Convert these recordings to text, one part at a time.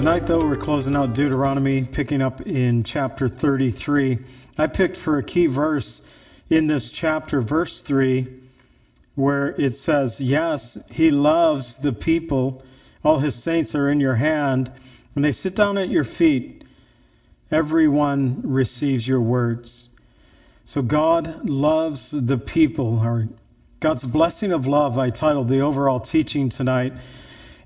Tonight, though, we're closing out Deuteronomy, picking up in chapter 33. I picked for a key verse in this chapter, verse 3, where it says, Yes, he loves the people. All his saints are in your hand. When they sit down at your feet, everyone receives your words. So God loves the people, or God's blessing of love, I titled the overall teaching tonight.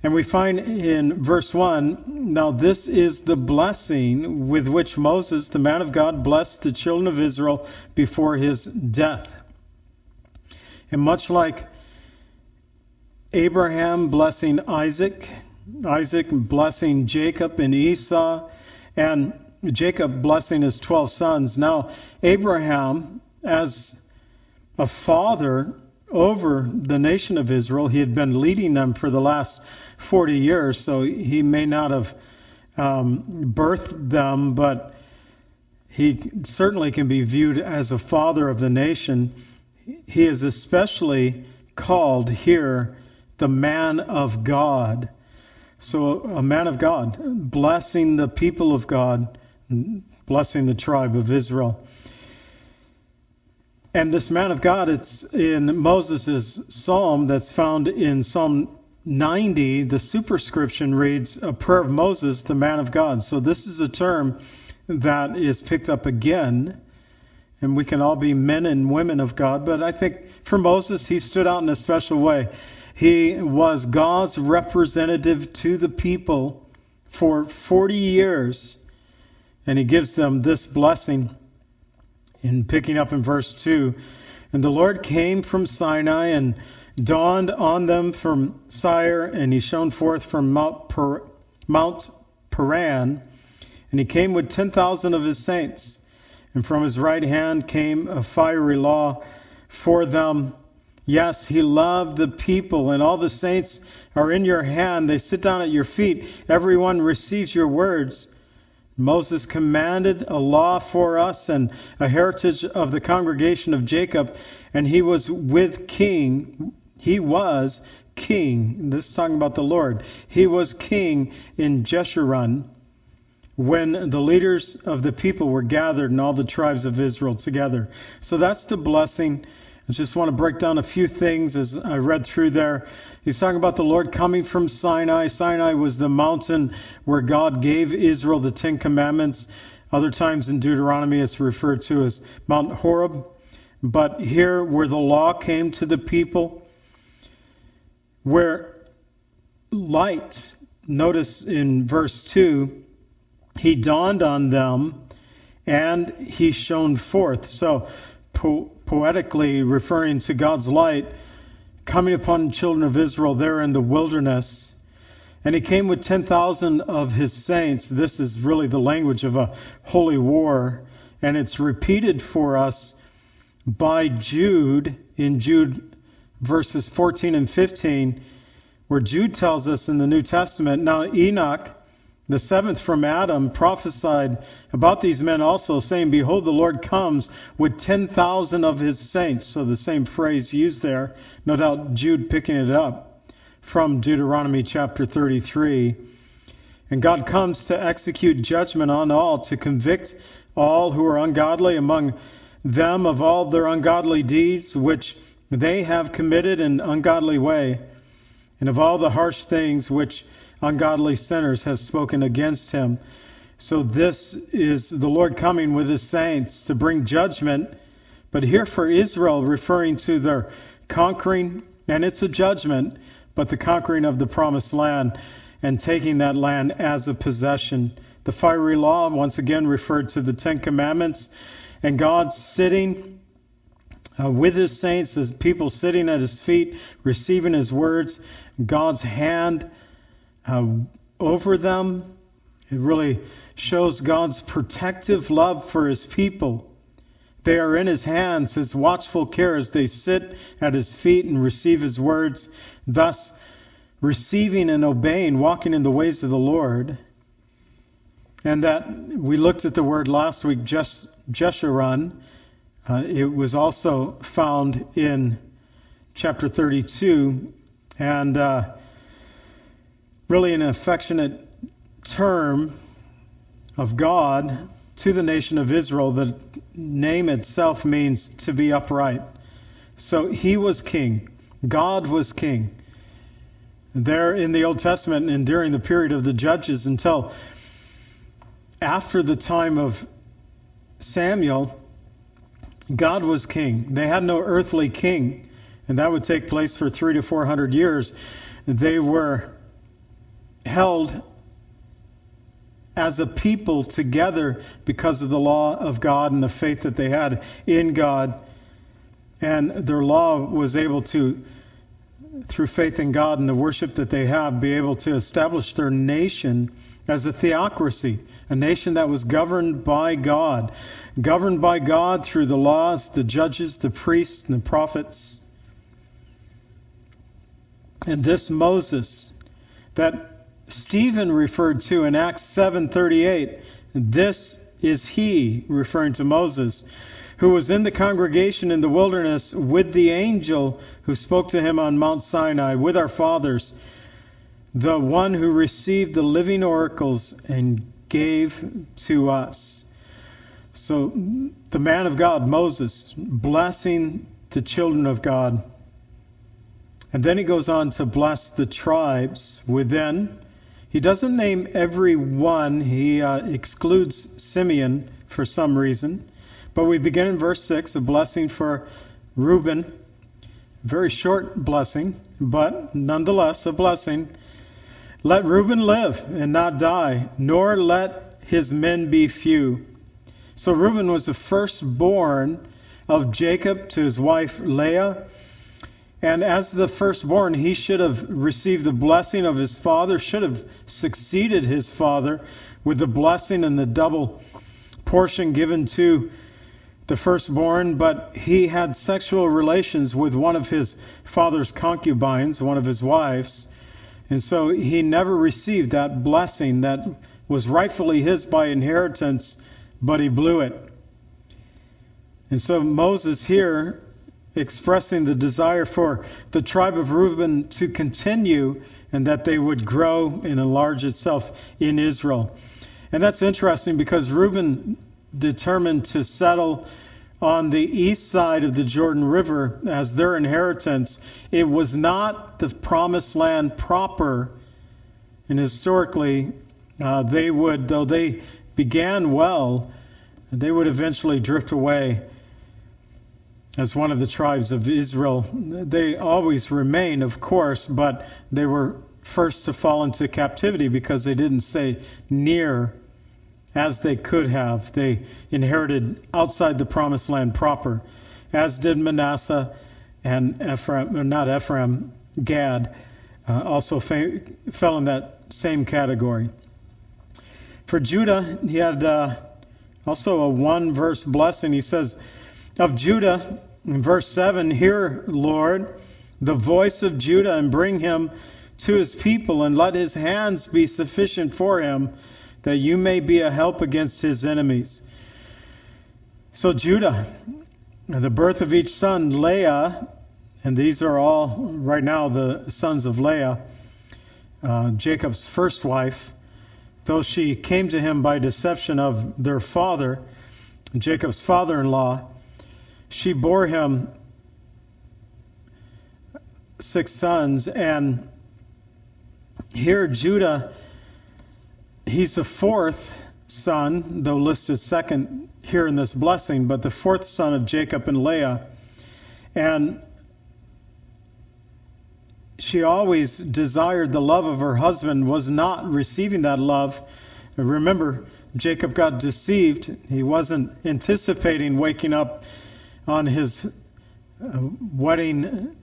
And we find in verse 1 Now this is the blessing with which Moses, the man of God, blessed the children of Israel before his death. And much like Abraham blessing Isaac, Isaac blessing Jacob and Esau, and Jacob blessing his 12 sons, now Abraham, as a father over the nation of Israel, he had been leading them for the last 40 years, so he may not have um, birthed them, but he certainly can be viewed as a father of the nation. He is especially called here the man of God. So, a man of God, blessing the people of God, blessing the tribe of Israel. And this man of God, it's in Moses' psalm that's found in Psalm 90. The superscription reads, A prayer of Moses, the man of God. So this is a term that is picked up again. And we can all be men and women of God. But I think for Moses, he stood out in a special way. He was God's representative to the people for 40 years. And he gives them this blessing in picking up in verse 2. And the Lord came from Sinai and dawned on them from Seir, and he shone forth from Mount, per- Mount Paran. And he came with 10,000 of his saints. And from his right hand came a fiery law for them. Yes, he loved the people, and all the saints are in your hand. They sit down at your feet. Everyone receives your words. Moses commanded a law for us and a heritage of the congregation of Jacob, and he was with king. He was king. This is talking about the Lord. He was king in Jeshurun when the leaders of the people were gathered and all the tribes of Israel together. So that's the blessing. I just want to break down a few things as I read through there. He's talking about the Lord coming from Sinai. Sinai was the mountain where God gave Israel the Ten Commandments. Other times in Deuteronomy, it's referred to as Mount Horeb. But here, where the law came to the people, where light, notice in verse 2, he dawned on them and he shone forth. So, poetically referring to God's light coming upon the children of Israel there in the wilderness. And he came with 10,000 of his saints. This is really the language of a holy war. And it's repeated for us by Jude in Jude verses 14 and 15, where Jude tells us in the New Testament, Now Enoch, the seventh from Adam prophesied about these men also, saying, Behold, the Lord comes with 10,000 of his saints. So the same phrase used there. No doubt Jude picking it up from Deuteronomy chapter 33. And God comes to execute judgment on all, to convict all who are ungodly among them of all their ungodly deeds which they have committed in ungodly way, and of all the harsh things which ungodly sinners have spoken against him. So this is the Lord coming with his saints to bring judgment. But here for Israel, referring to their conquering, and it's a judgment, but the conquering of the promised land and taking that land as a possession. The fiery law, once again, referred to the Ten Commandments, and God sitting uh, with his saints, as people sitting at his feet, receiving his words, God's hand uh, over them. It really shows God's protective love for his people. They are in his hands, his watchful care as they sit at his feet and receive his words, thus receiving and obeying, walking in the ways of the Lord. And that we looked at the word last week, Jeshurun. Uh, it was also found in chapter 32, and uh, really an affectionate term of God to the nation of Israel. The name itself means to be upright. So he was king. God was king. There in the Old Testament and during the period of the judges until after the time of Samuel, God was king. They had no earthly king, and that would take place for three to four hundred years. They were held as a people together because of the law of God and the faith that they had in God. And their law was able to, through faith in God and the worship that they have, be able to establish their nation as a theocracy, a nation that was governed by God, governed by God through the laws, the judges, the priests, and the prophets. And this Moses, that Stephen referred to in Acts 7:38. This is he, referring to Moses, who was in the congregation in the wilderness with the angel who spoke to him on Mount Sinai with our fathers, the one who received the living oracles and gave to us. So the man of God, Moses, blessing the children of God. And then he goes on to bless the tribes within he doesn't name every one, he uh, excludes Simeon for some reason. But we begin in verse 6, a blessing for Reuben. Very short blessing, but nonetheless a blessing. Let Reuben live and not die, nor let his men be few. So Reuben was the firstborn of Jacob to his wife Leah. And as the firstborn, he should have received the blessing of his father, should have succeeded his father with the blessing and the double portion given to the firstborn, but he had sexual relations with one of his father's concubines, one of his wives. And so he never received that blessing that was rightfully his by inheritance, but he blew it. And so Moses here expressing the desire for the tribe of Reuben to continue and that they would grow and enlarge itself in Israel. And that's interesting because Reuben determined to settle on the east side of the Jordan River as their inheritance. It was not the promised land proper. And historically, uh, they would, though they began well, they would eventually drift away as one of the tribes of Israel. They always remain, of course, but they were first to fall into captivity because they didn't stay near as they could have. They inherited outside the promised land proper, as did Manasseh and Ephraim, or not Ephraim, Gad, uh, also fa- fell in that same category. For Judah, he had uh, also a one verse blessing. He says, of Judah, in verse 7, Hear, Lord, the voice of Judah, and bring him to his people, and let his hands be sufficient for him, that you may be a help against his enemies. So, Judah, the birth of each son, Leah, and these are all right now the sons of Leah, uh, Jacob's first wife, though she came to him by deception of their father, Jacob's father in law she bore him six sons, and here Judah, he's the fourth son, though listed second here in this blessing, but the fourth son of Jacob and Leah. And she always desired the love of her husband, was not receiving that love. Remember, Jacob got deceived. He wasn't anticipating waking up on his uh, wedding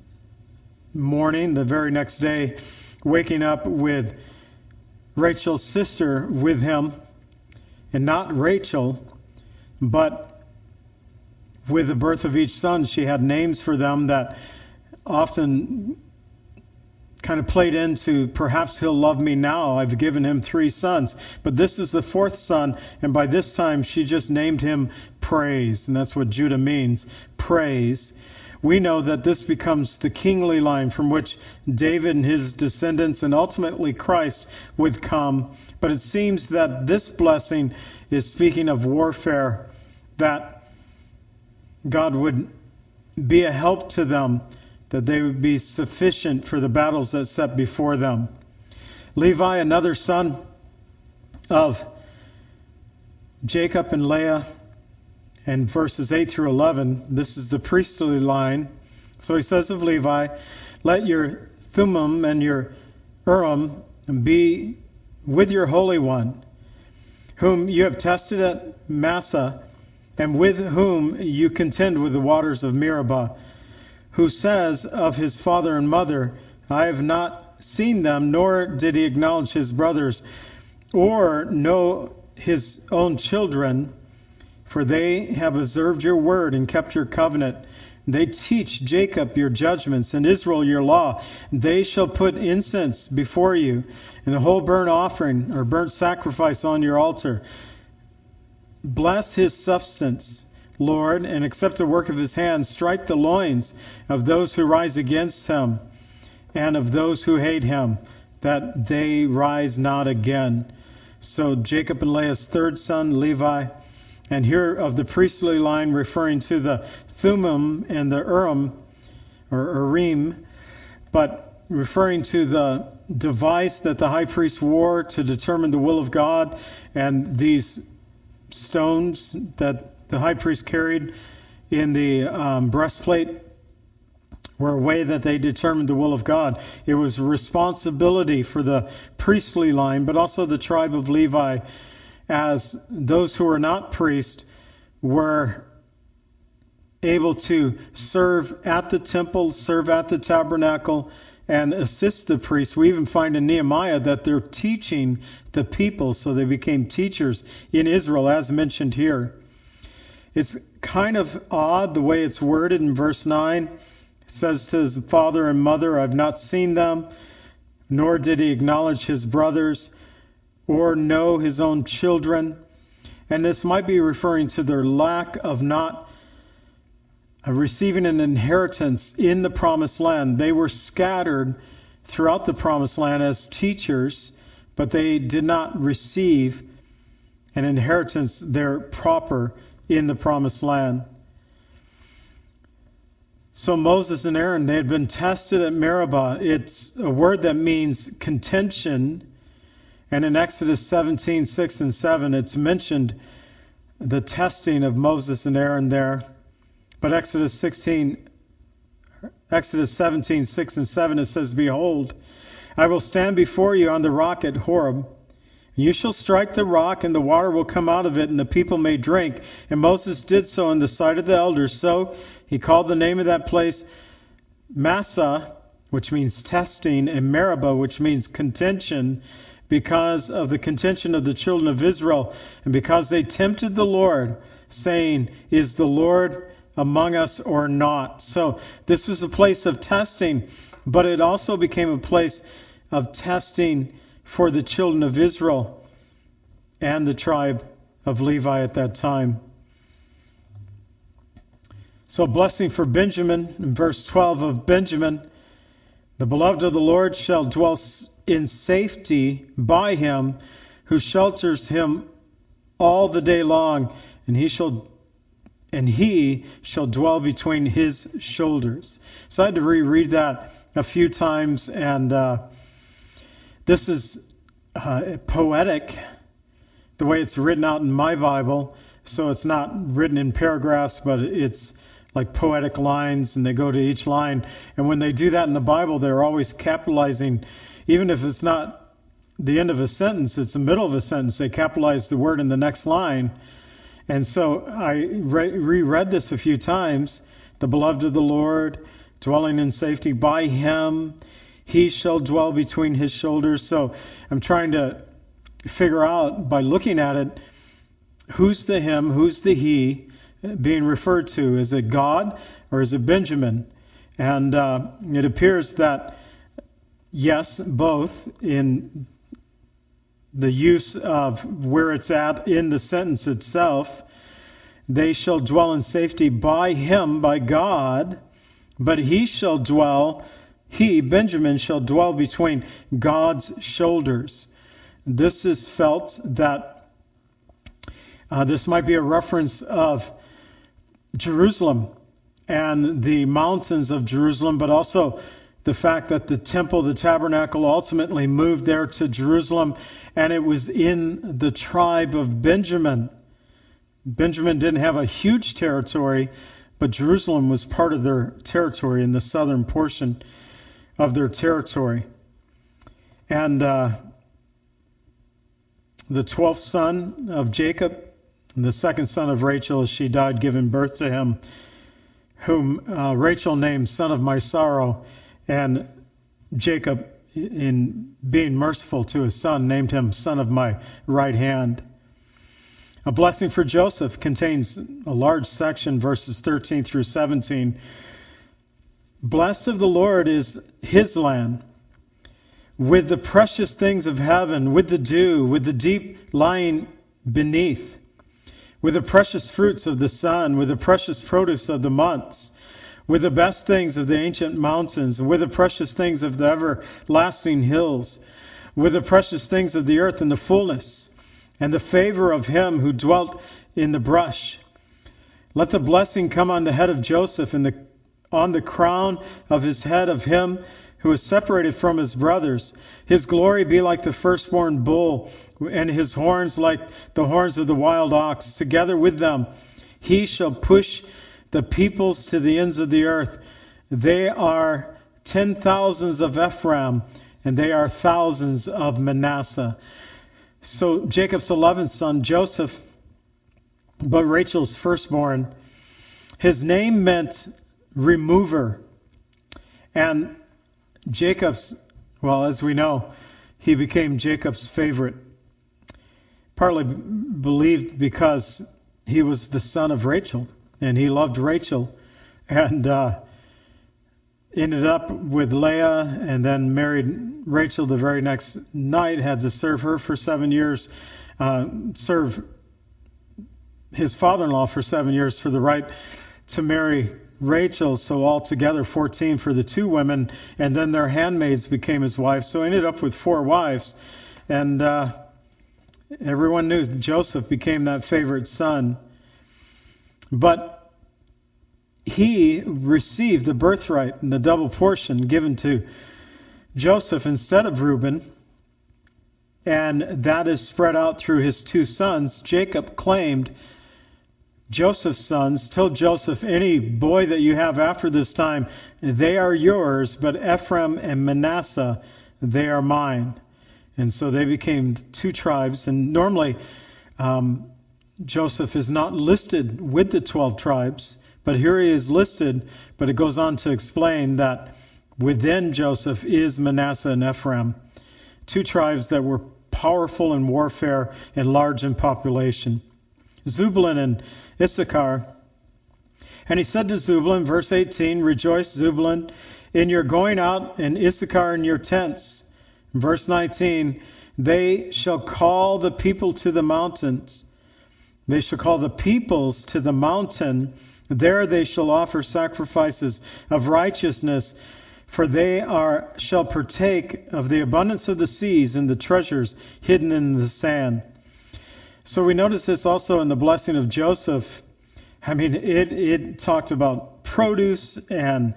morning, the very next day, waking up with Rachel's sister with him, and not Rachel, but with the birth of each son, she had names for them that often kind of played into perhaps he'll love me now. I've given him three sons. But this is the fourth son, and by this time she just named him Praise, and that's what Judah means praise. We know that this becomes the kingly line from which David and his descendants and ultimately Christ would come. But it seems that this blessing is speaking of warfare, that God would be a help to them that they would be sufficient for the battles that set before them. Levi, another son of Jacob and Leah, and verses 8 through 11, this is the priestly line. So he says of Levi, Let your Thummim and your Urim be with your Holy One, whom you have tested at Massah, and with whom you contend with the waters of Meribah who says of his father and mother, I have not seen them, nor did he acknowledge his brothers, or know his own children, for they have observed your word and kept your covenant. They teach Jacob your judgments and Israel your law. They shall put incense before you and the whole burnt offering or burnt sacrifice on your altar. Bless his substance Lord, and accept the work of his hands. Strike the loins of those who rise against him and of those who hate him, that they rise not again. So Jacob and Leah's third son, Levi, and here of the priestly line referring to the Thummim and the Urim, or Urim, but referring to the device that the high priest wore to determine the will of God, and these stones that the high priest carried in the um, breastplate were a way that they determined the will of God. It was responsibility for the priestly line, but also the tribe of Levi, as those who were not priests were able to serve at the temple, serve at the tabernacle, and assist the priests. We even find in Nehemiah that they're teaching the people, so they became teachers in Israel, as mentioned here. It's kind of odd the way it's worded in verse 9. It says to his father and mother, I've not seen them, nor did he acknowledge his brothers or know his own children. And this might be referring to their lack of not of receiving an inheritance in the promised land. They were scattered throughout the promised land as teachers, but they did not receive an inheritance their proper in the promised land. So Moses and Aaron, they had been tested at Meribah. It's a word that means contention. And in Exodus 17, 6 and 7, it's mentioned the testing of Moses and Aaron there. But Exodus 16, Exodus 17, 6 and 7, it says, Behold, I will stand before you on the rock at Horeb you shall strike the rock, and the water will come out of it, and the people may drink. And Moses did so in the sight of the elders. So he called the name of that place Massah, which means testing, and Meribah, which means contention, because of the contention of the children of Israel, and because they tempted the Lord, saying, Is the Lord among us or not? So this was a place of testing, but it also became a place of testing for the children of Israel and the tribe of Levi at that time. So, blessing for Benjamin, in verse 12 of Benjamin, the beloved of the Lord shall dwell in safety by him who shelters him all the day long, and he shall and he shall dwell between his shoulders. So I had to reread that a few times, and uh, this is uh, poetic, the way it's written out in my Bible. So it's not written in paragraphs, but it's like poetic lines, and they go to each line. And when they do that in the Bible, they're always capitalizing, even if it's not the end of a sentence, it's the middle of a sentence. They capitalize the word in the next line. And so I re- reread this a few times. The beloved of the Lord, dwelling in safety by him he shall dwell between his shoulders. So I'm trying to figure out by looking at it who's the him, who's the he being referred to. Is it God or is it Benjamin? And uh, it appears that, yes, both in the use of where it's at in the sentence itself. They shall dwell in safety by him, by God, but he shall dwell, he, Benjamin, shall dwell between God's shoulders. This is felt that uh, this might be a reference of Jerusalem and the mountains of Jerusalem, but also the fact that the temple, the tabernacle, ultimately moved there to Jerusalem, and it was in the tribe of Benjamin. Benjamin didn't have a huge territory, but Jerusalem was part of their territory in the southern portion of their territory. And uh, the twelfth son of Jacob, the second son of Rachel, as she died giving birth to him, whom uh, Rachel named son of my sorrow, and Jacob, in being merciful to his son, named him son of my right hand. A blessing for Joseph contains a large section, verses 13 through 17. Blessed of the Lord is his land, with the precious things of heaven, with the dew, with the deep lying beneath, with the precious fruits of the sun, with the precious produce of the months, with the best things of the ancient mountains, with the precious things of the everlasting hills, with the precious things of the earth and the fullness and the favor of him who dwelt in the brush. Let the blessing come on the head of Joseph and the, on the crown of his head of him who is separated from his brothers. His glory be like the firstborn bull, and his horns like the horns of the wild ox. Together with them, he shall push the peoples to the ends of the earth. They are ten thousands of Ephraim, and they are thousands of Manasseh. So Jacob's 11th son, Joseph, but Rachel's firstborn, his name meant remover. And Jacob's, well, as we know, he became Jacob's favorite. Partly believed because he was the son of Rachel, and he loved Rachel, and uh, ended up with Leah and then married Rachel the very next night, had to serve her for seven years, uh, serve his father in law for seven years for the right to marry Rachel. So altogether 14 for the two women, and then their handmaids became his wives. So he ended up with four wives. And uh, everyone knew Joseph became that favorite son. But he received the birthright and the double portion given to Joseph instead of Reuben, and that is spread out through his two sons. Jacob claimed Joseph's sons, told Joseph, Any boy that you have after this time, they are yours, but Ephraim and Manasseh, they are mine. And so they became two tribes. And normally, um, Joseph is not listed with the 12 tribes. But here he is listed, but it goes on to explain that within Joseph is Manasseh and Ephraim, two tribes that were powerful in warfare and large in population. Zebulun and Issachar. And he said to Zebulun, verse 18, Rejoice, Zebulun, in your going out, and Issachar in your tents. Verse 19, They shall call the people to the mountains. They shall call the peoples to the mountain there they shall offer sacrifices of righteousness, for they are shall partake of the abundance of the seas and the treasures hidden in the sand. So we notice this also in the blessing of Joseph. I mean, it it talked about produce and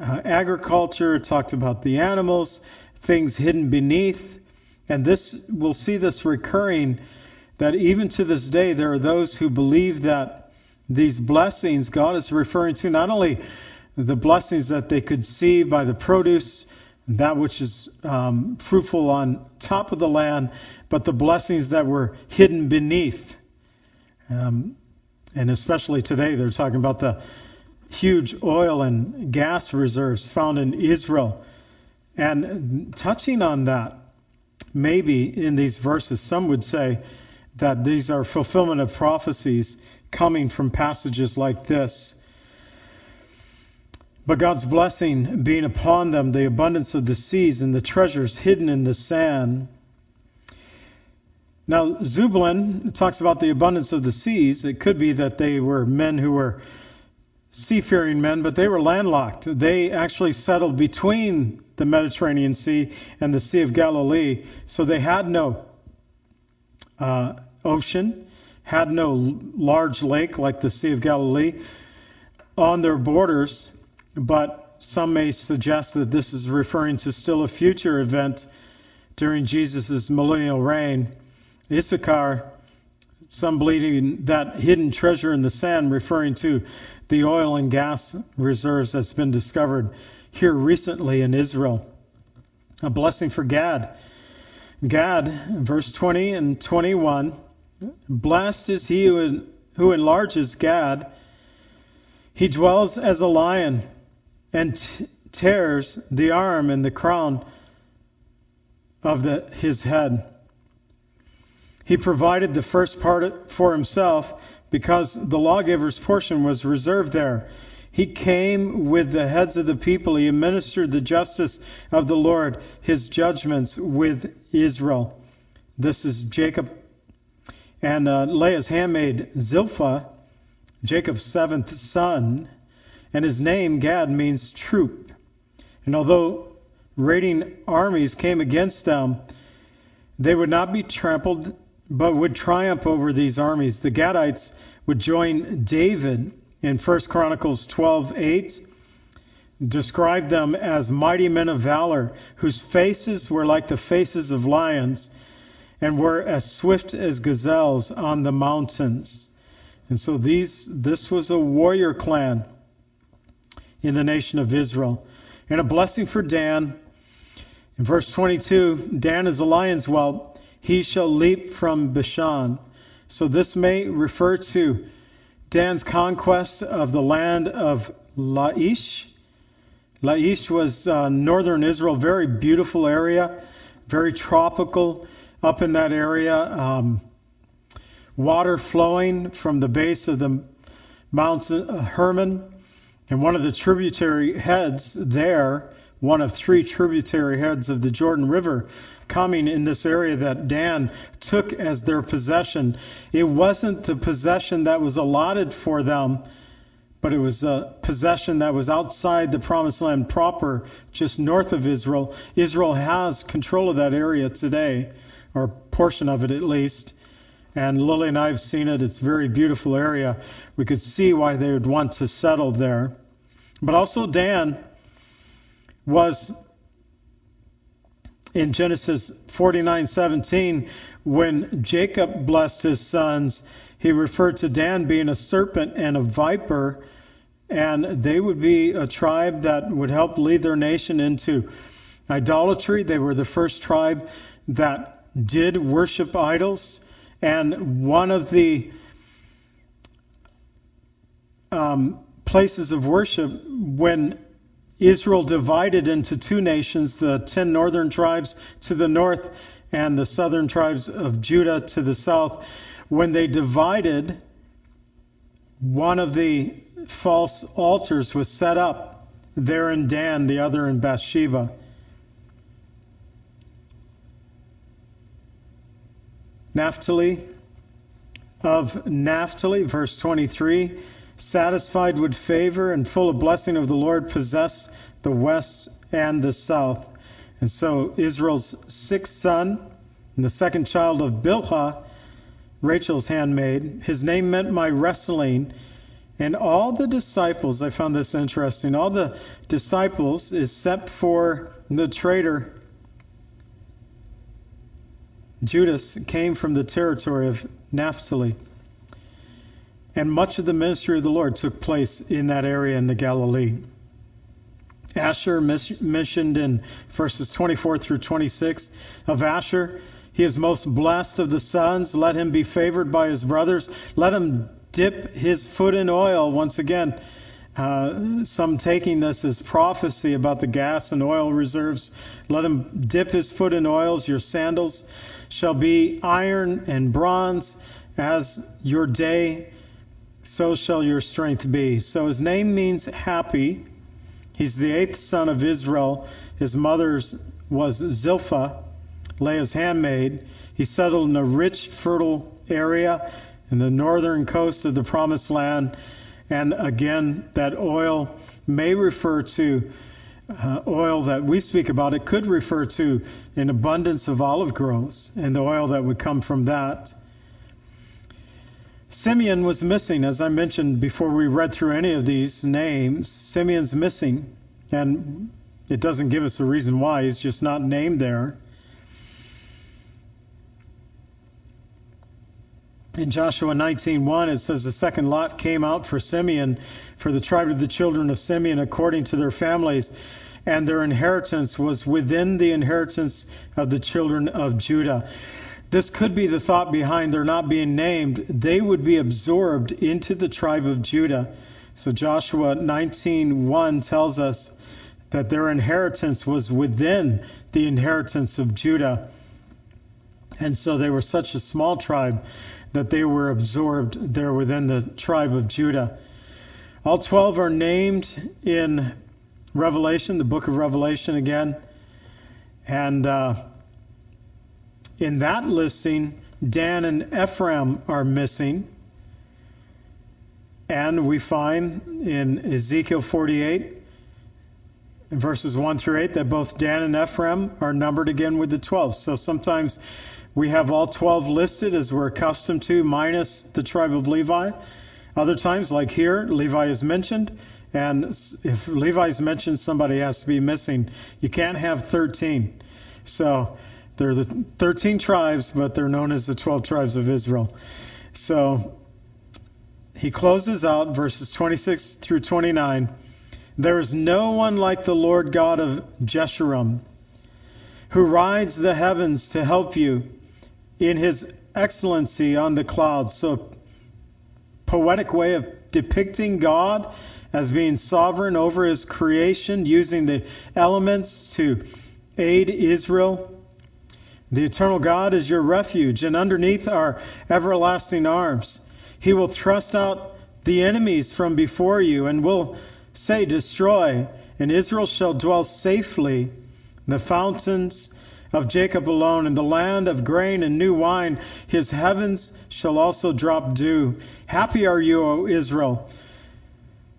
uh, agriculture. It talked about the animals, things hidden beneath, and this we'll see this recurring. That even to this day there are those who believe that these blessings, God is referring to not only the blessings that they could see by the produce, that which is um, fruitful on top of the land, but the blessings that were hidden beneath. Um, and especially today, they're talking about the huge oil and gas reserves found in Israel. And touching on that, maybe in these verses, some would say that these are fulfillment of prophecies coming from passages like this. But God's blessing being upon them, the abundance of the seas and the treasures hidden in the sand. Now, Zebulun talks about the abundance of the seas. It could be that they were men who were seafaring men, but they were landlocked. They actually settled between the Mediterranean Sea and the Sea of Galilee, so they had no uh, ocean, had no large lake like the Sea of Galilee on their borders, but some may suggest that this is referring to still a future event during Jesus' millennial reign. Issachar, some believing that hidden treasure in the sand, referring to the oil and gas reserves that's been discovered here recently in Israel. A blessing for Gad. Gad, verse 20 and 21, blessed is he who, who enlarges Gad. He dwells as a lion and t- tears the arm and the crown of the, his head. He provided the first part for himself because the lawgiver's portion was reserved there. He came with the heads of the people. He administered the justice of the Lord, his judgments with Israel. This is Jacob and uh, Leah's handmaid Zilpah, Jacob's seventh son, and his name Gad means troop. And although raiding armies came against them, they would not be trampled, but would triumph over these armies. The Gadites would join David in 1 Chronicles 12:8 described them as mighty men of valor whose faces were like the faces of lions and were as swift as gazelles on the mountains. And so these this was a warrior clan in the nation of Israel. And a blessing for Dan. In verse 22, Dan is a lion's whelp. He shall leap from Bashan. So this may refer to Dan's conquest of the land of Laish. Laish was uh, northern Israel, very beautiful area, very tropical up in that area. Um, water flowing from the base of the Mount uh, Hermon, and one of the tributary heads there, one of three tributary heads of the Jordan River, coming in this area that Dan took as their possession. It wasn't the possession that was allotted for them, but it was a possession that was outside the promised land proper, just north of Israel. Israel has control of that area today, or a portion of it at least. And Lily and I have seen it. It's a very beautiful area. We could see why they would want to settle there. But also, Dan was in Genesis 49:17 when Jacob blessed his sons, he referred to Dan being a serpent and a viper, and they would be a tribe that would help lead their nation into idolatry. They were the first tribe that did worship idols, and one of the um, places of worship when Israel divided into two nations, the ten northern tribes to the north and the southern tribes of Judah to the south. When they divided, one of the false altars was set up there in Dan, the other in Bathsheba. Naphtali, of Naphtali, verse 23 satisfied with favor and full of blessing of the Lord, possessed the west and the south. And so Israel's sixth son and the second child of Bilhah, Rachel's handmaid, his name meant my wrestling. And all the disciples, I found this interesting, all the disciples, except for the traitor Judas, came from the territory of Naphtali. And much of the ministry of the Lord took place in that area in the Galilee. Asher mentioned in verses 24 through 26 of Asher, he is most blessed of the sons. Let him be favored by his brothers. Let him dip his foot in oil. Once again, Uh, some taking this as prophecy about the gas and oil reserves. Let him dip his foot in oils. Your sandals shall be iron and bronze. As your day, so shall your strength be. So his name means happy. He's the eighth son of Israel. His mother's was Zilpah, Leah's handmaid. He settled in a rich, fertile area in the northern coast of the promised land. And again, that oil may refer to uh, oil that we speak about. It could refer to an abundance of olive groves and the oil that would come from that. Simeon was missing, as I mentioned before we read through any of these names. Simeon's missing, and it doesn't give us a reason why. He's just not named there. In Joshua 19:1 it says the second lot came out for Simeon for the tribe of the children of Simeon according to their families and their inheritance was within the inheritance of the children of Judah. This could be the thought behind their not being named. They would be absorbed into the tribe of Judah. So Joshua 19:1 tells us that their inheritance was within the inheritance of Judah. And so they were such a small tribe that they were absorbed there within the tribe of Judah. All 12 are named in Revelation, the book of Revelation again. And uh, in that listing, Dan and Ephraim are missing. And we find in Ezekiel 48, in verses 1 through 8, that both Dan and Ephraim are numbered again with the 12. So sometimes we have all 12 listed as we're accustomed to, minus the tribe of Levi. Other times, like here, Levi is mentioned, and if Levi is mentioned, somebody has to be missing. You can't have 13. So they're the 13 tribes, but they're known as the 12 tribes of Israel. So he closes out verses 26 through 29. There is no one like the Lord God of Jeshurun, who rides the heavens to help you in his excellency on the clouds. So, poetic way of depicting God as being sovereign over his creation, using the elements to aid Israel. The eternal God is your refuge, and underneath are everlasting arms. He will thrust out the enemies from before you, and will say, Destroy, and Israel shall dwell safely. The fountains of Jacob alone, in the land of grain and new wine, his heavens shall also drop dew. Happy are you, O Israel,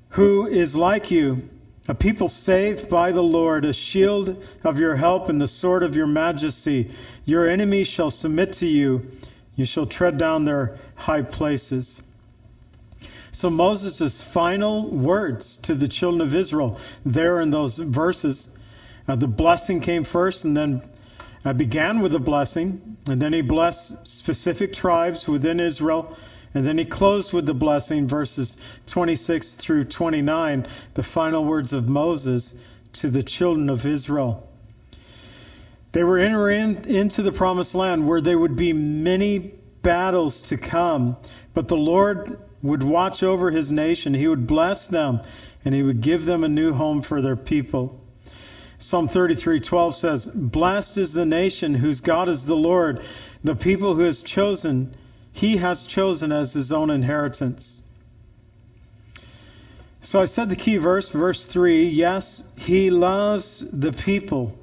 who is like you, a people saved by the Lord, a shield of your help and the sword of your majesty. Your enemies shall submit to you. You shall tread down their high places. So Moses' final words to the children of Israel there in those verses, uh, the blessing came first and then uh, began with a blessing, and then he blessed specific tribes within Israel, and then he closed with the blessing, verses 26 through 29, the final words of Moses to the children of Israel. They were entering into the promised land where there would be many battles to come, but the Lord would watch over his nation. He would bless them, and he would give them a new home for their people. Psalm 33:12 says, "Blessed is the nation whose God is the Lord, the people who has chosen, he has chosen as his own inheritance." So I said the key verse, verse 3, yes, he loves the people.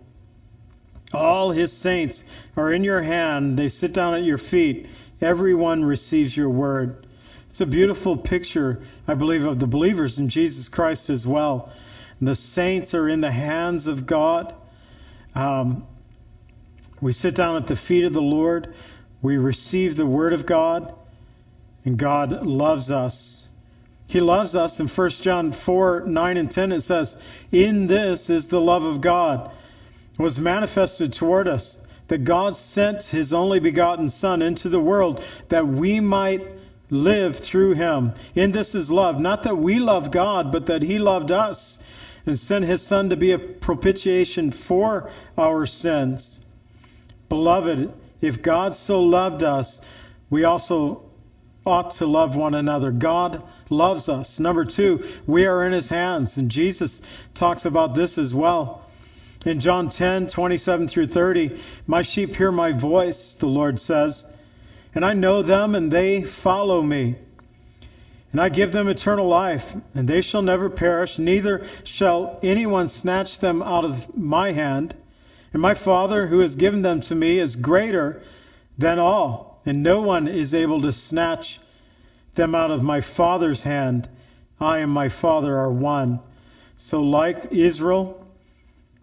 All his saints are in your hand. They sit down at your feet. Everyone receives your word. It's a beautiful picture, I believe, of the believers in Jesus Christ as well. The saints are in the hands of God. Um, we sit down at the feet of the Lord. We receive the Word of God, and God loves us. He loves us. In 1 John 4 9 and 10, it says, In this is the love of God, was manifested toward us, that God sent His only begotten Son into the world that we might live through Him. In this is love, not that we love God, but that He loved us and sent his Son to be a propitiation for our sins. Beloved, if God so loved us, we also ought to love one another. God loves us. Number two, we are in his hands. And Jesus talks about this as well. In John 10, 27 through 30, my sheep hear my voice, the Lord says, and I know them and they follow me. And I give them eternal life, and they shall never perish, neither shall anyone snatch them out of my hand. And my Father, who has given them to me, is greater than all, and no one is able to snatch them out of my Father's hand. I and my Father are one. So, like Israel,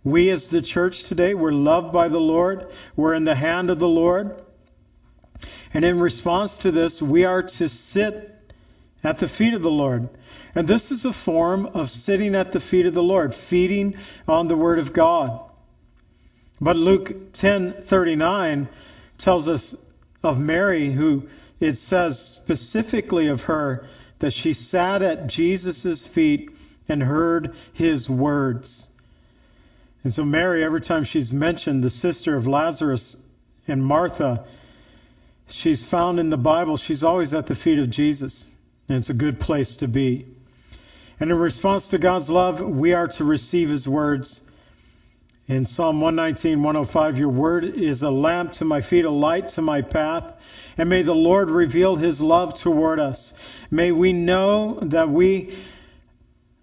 we as the church today, we're loved by the Lord, we're in the hand of the Lord. And in response to this, we are to sit at the feet of the Lord. And this is a form of sitting at the feet of the Lord, feeding on the word of God. But Luke 10:39 tells us of Mary who it says specifically of her that she sat at Jesus' feet and heard his words. And so Mary every time she's mentioned the sister of Lazarus and Martha she's found in the Bible she's always at the feet of Jesus. And it's a good place to be. And in response to God's love, we are to receive His words. In Psalm 119, 105, your word is a lamp to my feet, a light to my path. And may the Lord reveal His love toward us. May we know that we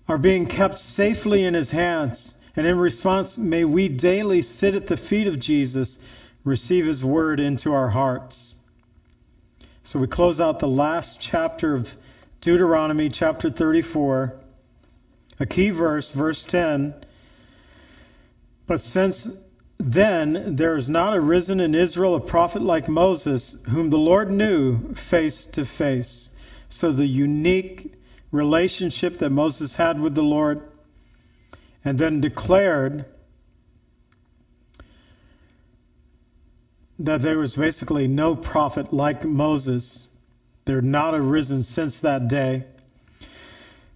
are being kept safely in His hands. And in response, may we daily sit at the feet of Jesus, receive His word into our hearts. So we close out the last chapter of Deuteronomy chapter 34, a key verse, verse 10. But since then there has not arisen in Israel a prophet like Moses, whom the Lord knew face to face. So the unique relationship that Moses had with the Lord, and then declared that there was basically no prophet like Moses they're not arisen since that day.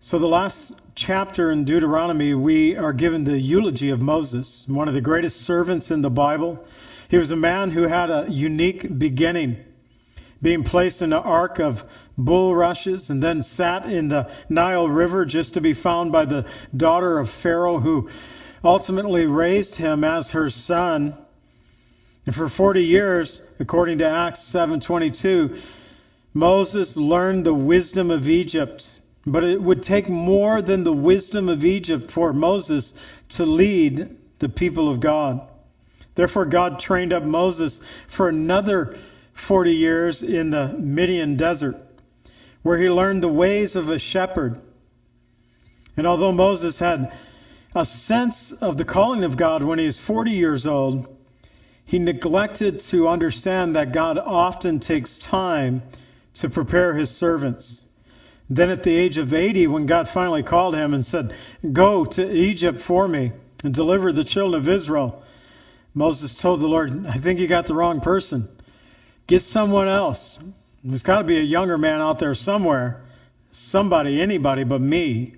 So, the last chapter in Deuteronomy, we are given the eulogy of Moses, one of the greatest servants in the Bible. He was a man who had a unique beginning, being placed in the ark of bulrushes and then sat in the Nile River just to be found by the daughter of Pharaoh, who ultimately raised him as her son. And for 40 years, according to Acts 7:22, Moses learned the wisdom of Egypt, but it would take more than the wisdom of Egypt for Moses to lead the people of God. Therefore, God trained up Moses for another 40 years in the Midian desert, where he learned the ways of a shepherd. And although Moses had a sense of the calling of God when he was 40 years old, he neglected to understand that God often takes time to prepare his servants. Then at the age of 80, when God finally called him and said, Go to Egypt for me and deliver the children of Israel, Moses told the Lord, I think you got the wrong person. Get someone else. There's got to be a younger man out there somewhere. Somebody, anybody but me.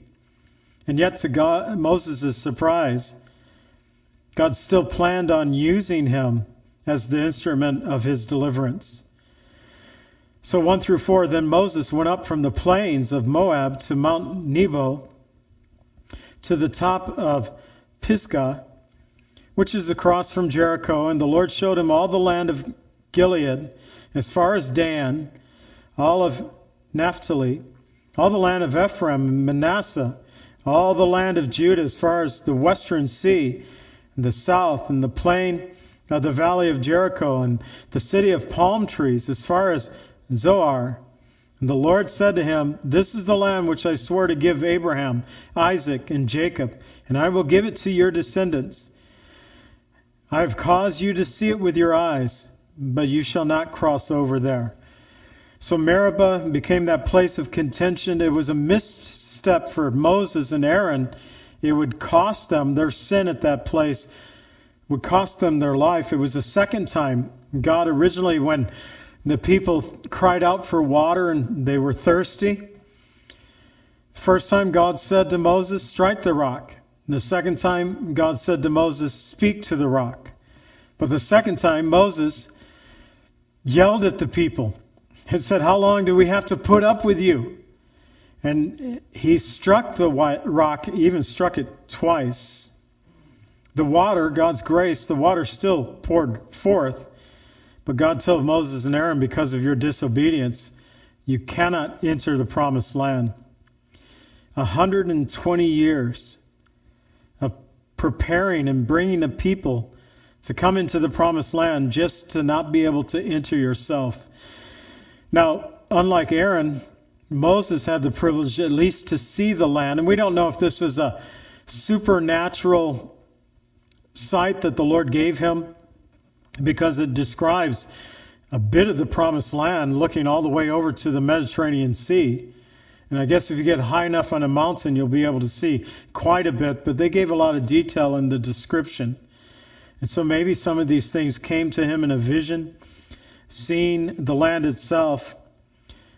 And yet, to God, Moses' surprise, God still planned on using him as the instrument of his deliverance. So 1 through 4 Then Moses went up from the plains of Moab to Mount Nebo, to the top of Pisgah, which is across from Jericho, and the Lord showed him all the land of Gilead, as far as Dan, all of Naphtali, all the land of Ephraim and Manasseh, all the land of Judah, as far as the western sea, and the south, and the plain of the valley of Jericho, and the city of palm trees, as far as Zoar. And the Lord said to him, This is the land which I swore to give Abraham, Isaac, and Jacob, and I will give it to your descendants. I have caused you to see it with your eyes, but you shall not cross over there. So Meribah became that place of contention. It was a misstep for Moses and Aaron. It would cost them their sin at that place, would cost them their life. It was the second time God originally, when the people cried out for water and they were thirsty. First time God said to Moses, Strike the rock. The second time God said to Moses, Speak to the rock. But the second time Moses yelled at the people. and said, How long do we have to put up with you? And he struck the rock, even struck it twice. The water, God's grace, the water still poured forth. But God told Moses and Aaron, because of your disobedience, you cannot enter the promised land. 120 years of preparing and bringing the people to come into the promised land just to not be able to enter yourself. Now, unlike Aaron, Moses had the privilege at least to see the land. And we don't know if this was a supernatural sight that the Lord gave him because it describes a bit of the promised land looking all the way over to the Mediterranean Sea. And I guess if you get high enough on a mountain, you'll be able to see quite a bit, but they gave a lot of detail in the description. And so maybe some of these things came to him in a vision, seeing the land itself.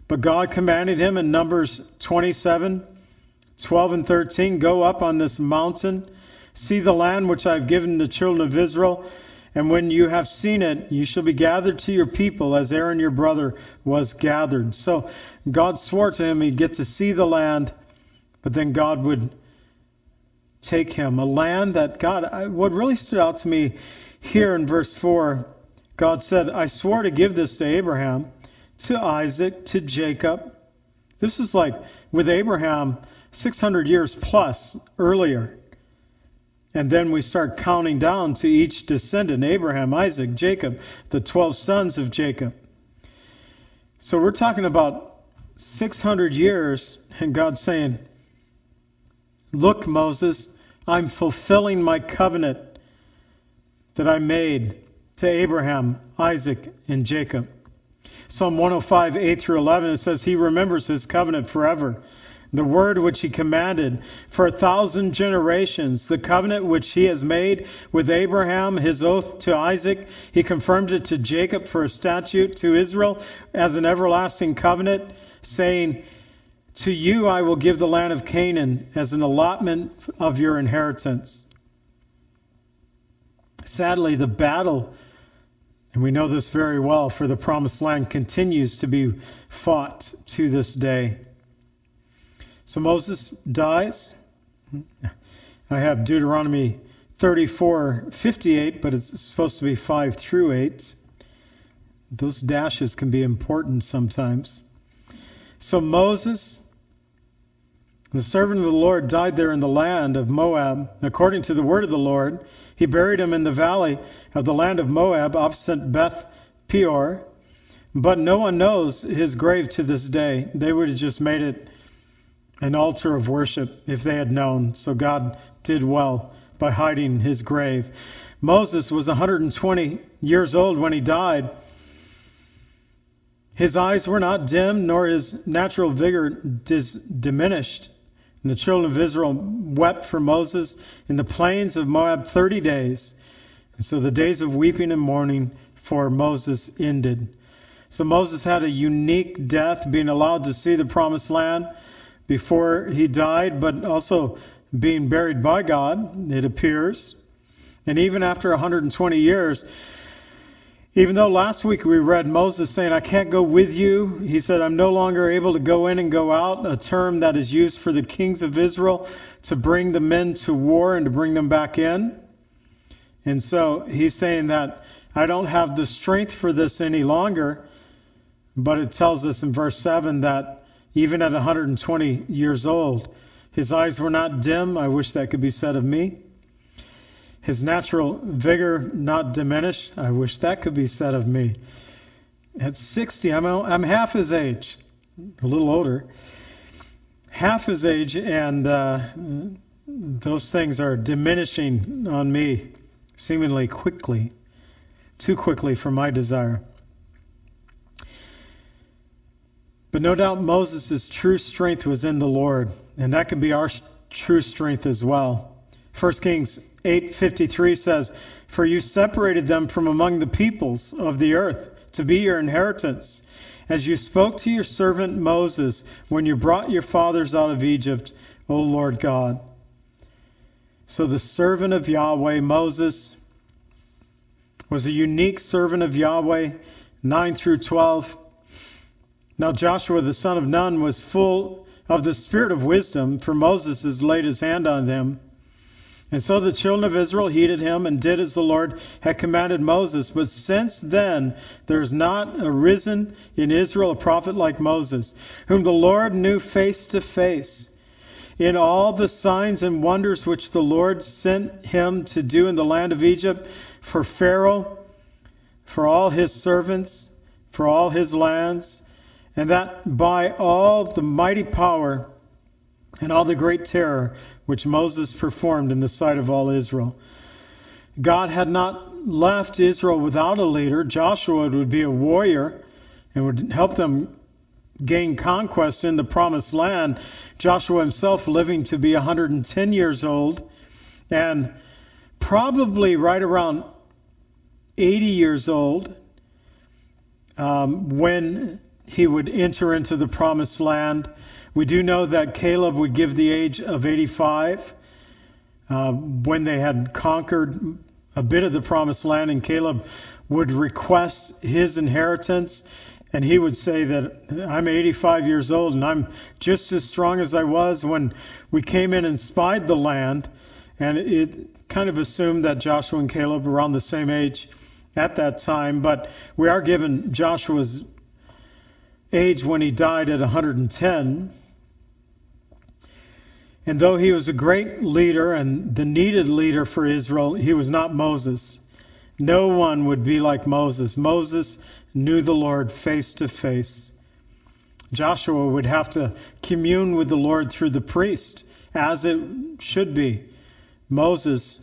But God commanded him in Numbers 27, 12 and 13, go up on this mountain, see the land which I have given the children of Israel. And when you have seen it, you shall be gathered to your people as Aaron your brother was gathered. So God swore to him he'd get to see the land, but then God would take him. A land that God, what really stood out to me here in verse 4, God said, I swore to give this to Abraham to Isaac, to Jacob. This is like with Abraham 600 years plus earlier. And then we start counting down to each descendant Abraham, Isaac, Jacob, the 12 sons of Jacob. So we're talking about 600 years, and God saying, Look, Moses, I'm fulfilling my covenant that I made to Abraham, Isaac, and Jacob. Psalm 105, 8 through 11, it says, He remembers His covenant forever. The word which He commanded for a thousand generations, the covenant which He has made with Abraham, His oath to Isaac. He confirmed it to Jacob for a statute, to Israel as an everlasting covenant, saying, To you I will give the land of Canaan as an allotment of your inheritance. Sadly, the battle and we know this very well, for the promised land continues to be fought to this day. So Moses dies. I have Deuteronomy 34:58, but it's supposed to be 5 through 8. Those dashes can be important sometimes. So Moses, the servant of the Lord, died there in the land of Moab, according to the word of the Lord. He buried him in the valley of the land of Moab, opposite Beth Peor. But no one knows his grave to this day. They would have just made it an altar of worship if they had known. So God did well by hiding his grave. Moses was 120 years old when he died. His eyes were not dim, nor his natural vigor dis- diminished. And the children of Israel wept for Moses in the plains of Moab 30 days. And so the days of weeping and mourning for Moses ended. So Moses had a unique death, being allowed to see the promised land before he died, but also being buried by God, it appears. And even after 120 years, even though last week we read Moses saying, I can't go with you, he said, I'm no longer able to go in and go out, a term that is used for the kings of Israel to bring the men to war and to bring them back in. And so he's saying that I don't have the strength for this any longer, but it tells us in verse 7 that even at 120 years old, his eyes were not dim. I wish that could be said of me his natural vigor not diminished. I wish that could be said of me. At 60, I'm, I'm half his age, a little older, half his age, and uh, those things are diminishing on me seemingly quickly, too quickly for my desire. But no doubt Moses' true strength was in the Lord, and that can be our true strength as well. 1 Kings 8:53 says, "For you separated them from among the peoples of the earth to be your inheritance, as you spoke to your servant Moses when you brought your fathers out of Egypt, O Lord God." So the servant of Yahweh, Moses, was a unique servant of Yahweh, 9 through 12. Now Joshua the son of Nun was full of the spirit of wisdom, for Moses has laid his hand on him. And so the children of Israel heeded him and did as the Lord had commanded Moses. But since then there has not arisen in Israel a prophet like Moses, whom the Lord knew face to face. In all the signs and wonders which the Lord sent him to do in the land of Egypt for Pharaoh, for all his servants, for all his lands, and that by all the mighty power and all the great terror which Moses performed in the sight of all Israel. God had not left Israel without a leader. Joshua would be a warrior and would help them gain conquest in the promised land. Joshua himself living to be 110 years old and probably right around 80 years old um, when he would enter into the promised land. We do know that Caleb would give the age of 85 uh, when they had conquered a bit of the promised land, and Caleb would request his inheritance. And he would say that I'm 85 years old and I'm just as strong as I was when we came in and spied the land. And it kind of assumed that Joshua and Caleb were around the same age at that time. But we are given Joshua's age when he died at 110. And though he was a great leader and the needed leader for Israel, he was not Moses. No one would be like Moses. Moses knew the Lord face to face. Joshua would have to commune with the Lord through the priest, as it should be. Moses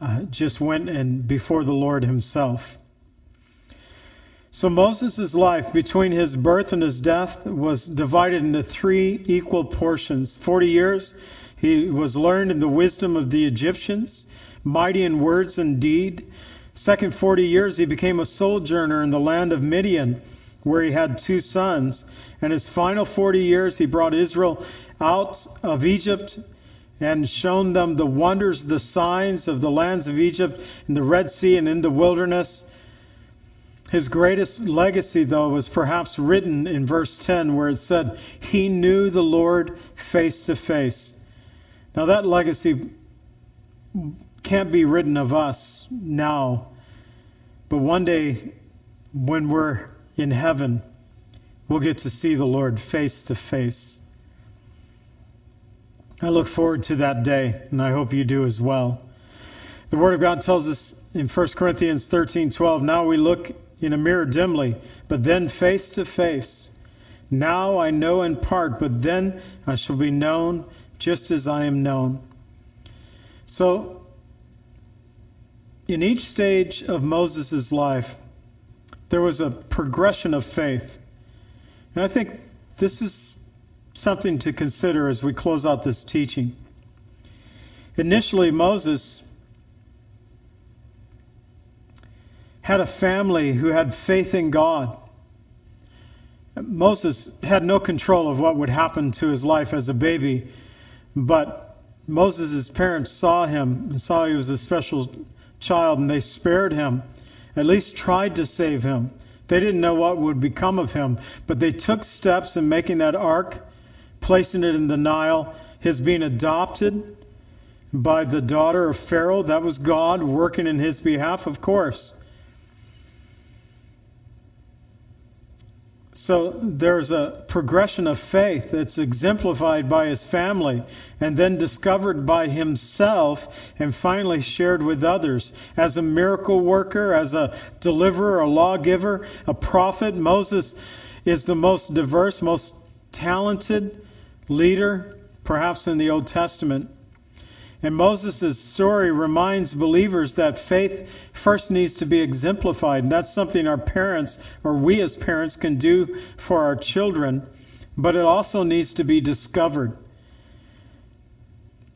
uh, just went and before the Lord himself. So Moses' life between his birth and his death was divided into three equal portions. Forty years he was learned in the wisdom of the Egyptians, mighty in words and deed. Second 40 years he became a sojourner in the land of Midian, where he had two sons. And his final 40 years he brought Israel out of Egypt and shown them the wonders, the signs of the lands of Egypt in the Red Sea and in the wilderness. His greatest legacy, though, was perhaps written in verse 10, where it said, He knew the Lord face to face. Now, that legacy can't be written of us now, but one day when we're in heaven, we'll get to see the Lord face to face. I look forward to that day, and I hope you do as well. The Word of God tells us in 1 Corinthians 13:12, "Now we look in a mirror dimly, but then face to face. Now I know in part, but then I shall be known just as I am known. So, in each stage of Moses' life, there was a progression of faith. And I think this is something to consider as we close out this teaching. Initially, Moses had a family who had faith in God. Moses had no control of what would happen to his life as a baby, but Moses' parents saw him and saw he was a special child, and they spared him, at least tried to save him. They didn't know what would become of him, but they took steps in making that ark, placing it in the Nile, his being adopted by the daughter of Pharaoh. That was God working in his behalf, of course. So there's a progression of faith that's exemplified by his family and then discovered by himself and finally shared with others. As a miracle worker, as a deliverer, a lawgiver, a prophet, Moses is the most diverse, most talented leader, perhaps in the Old Testament. And Moses' story reminds believers that faith first needs to be exemplified. And that's something our parents, or we as parents, can do for our children. But it also needs to be discovered.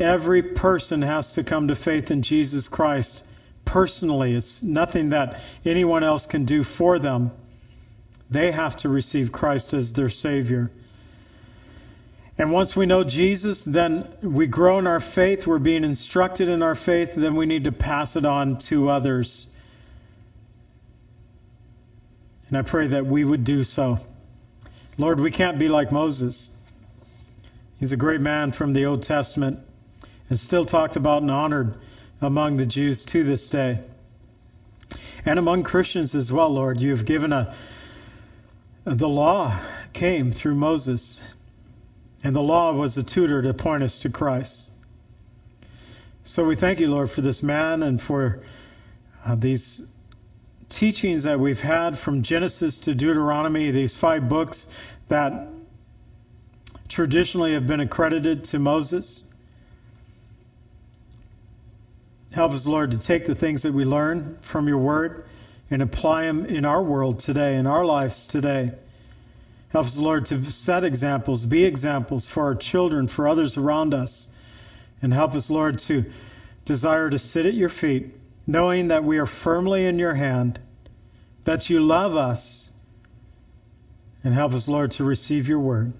Every person has to come to faith in Jesus Christ personally. It's nothing that anyone else can do for them. They have to receive Christ as their Savior. And once we know Jesus, then we grow in our faith, we're being instructed in our faith, then we need to pass it on to others. And I pray that we would do so. Lord, we can't be like Moses. He's a great man from the Old Testament and still talked about and honored among the Jews to this day. And among Christians as well, Lord, you have given a the law came through Moses, and the law was a tutor to point us to Christ. So we thank you, Lord, for this man and for uh, these teachings that we've had from Genesis to Deuteronomy, these five books that traditionally have been accredited to Moses. Help us, Lord, to take the things that we learn from your word and apply them in our world today, in our lives today. Help us, Lord, to set examples, be examples for our children, for others around us. And help us, Lord, to desire to sit at your feet, knowing that we are firmly in your hand, that you love us. And help us, Lord, to receive your word.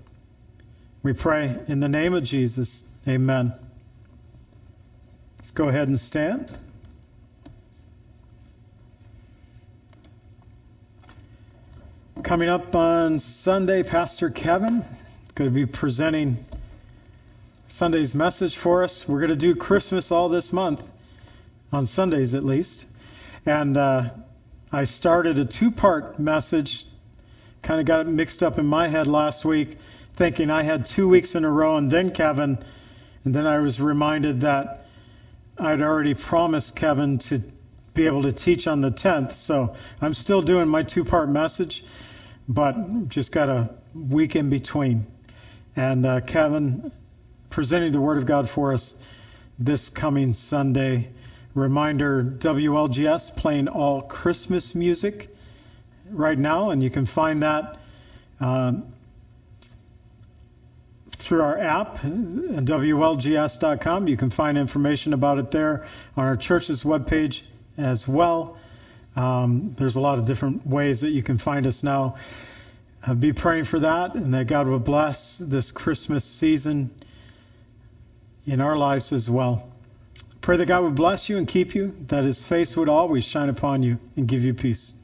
We pray in the name of Jesus. Amen. Let's go ahead and stand. Coming up on Sunday, Pastor Kevin is going to be presenting Sunday's message for us. We're going to do Christmas all this month, on Sundays at least. And uh, I started a two part message, kind of got it mixed up in my head last week, thinking I had two weeks in a row and then Kevin. And then I was reminded that I'd already promised Kevin to be able to teach on the 10th. So I'm still doing my two part message, but just got a week in between. And uh, Kevin presenting the Word of God for us this coming Sunday. Reminder WLGS playing all Christmas music right now, and you can find that. Um, through our app, WLGS.com. You can find information about it there on our church's webpage as well. Um, there's a lot of different ways that you can find us now. Uh, be praying for that and that God will bless this Christmas season in our lives as well. Pray that God would bless you and keep you, that his face would always shine upon you and give you peace.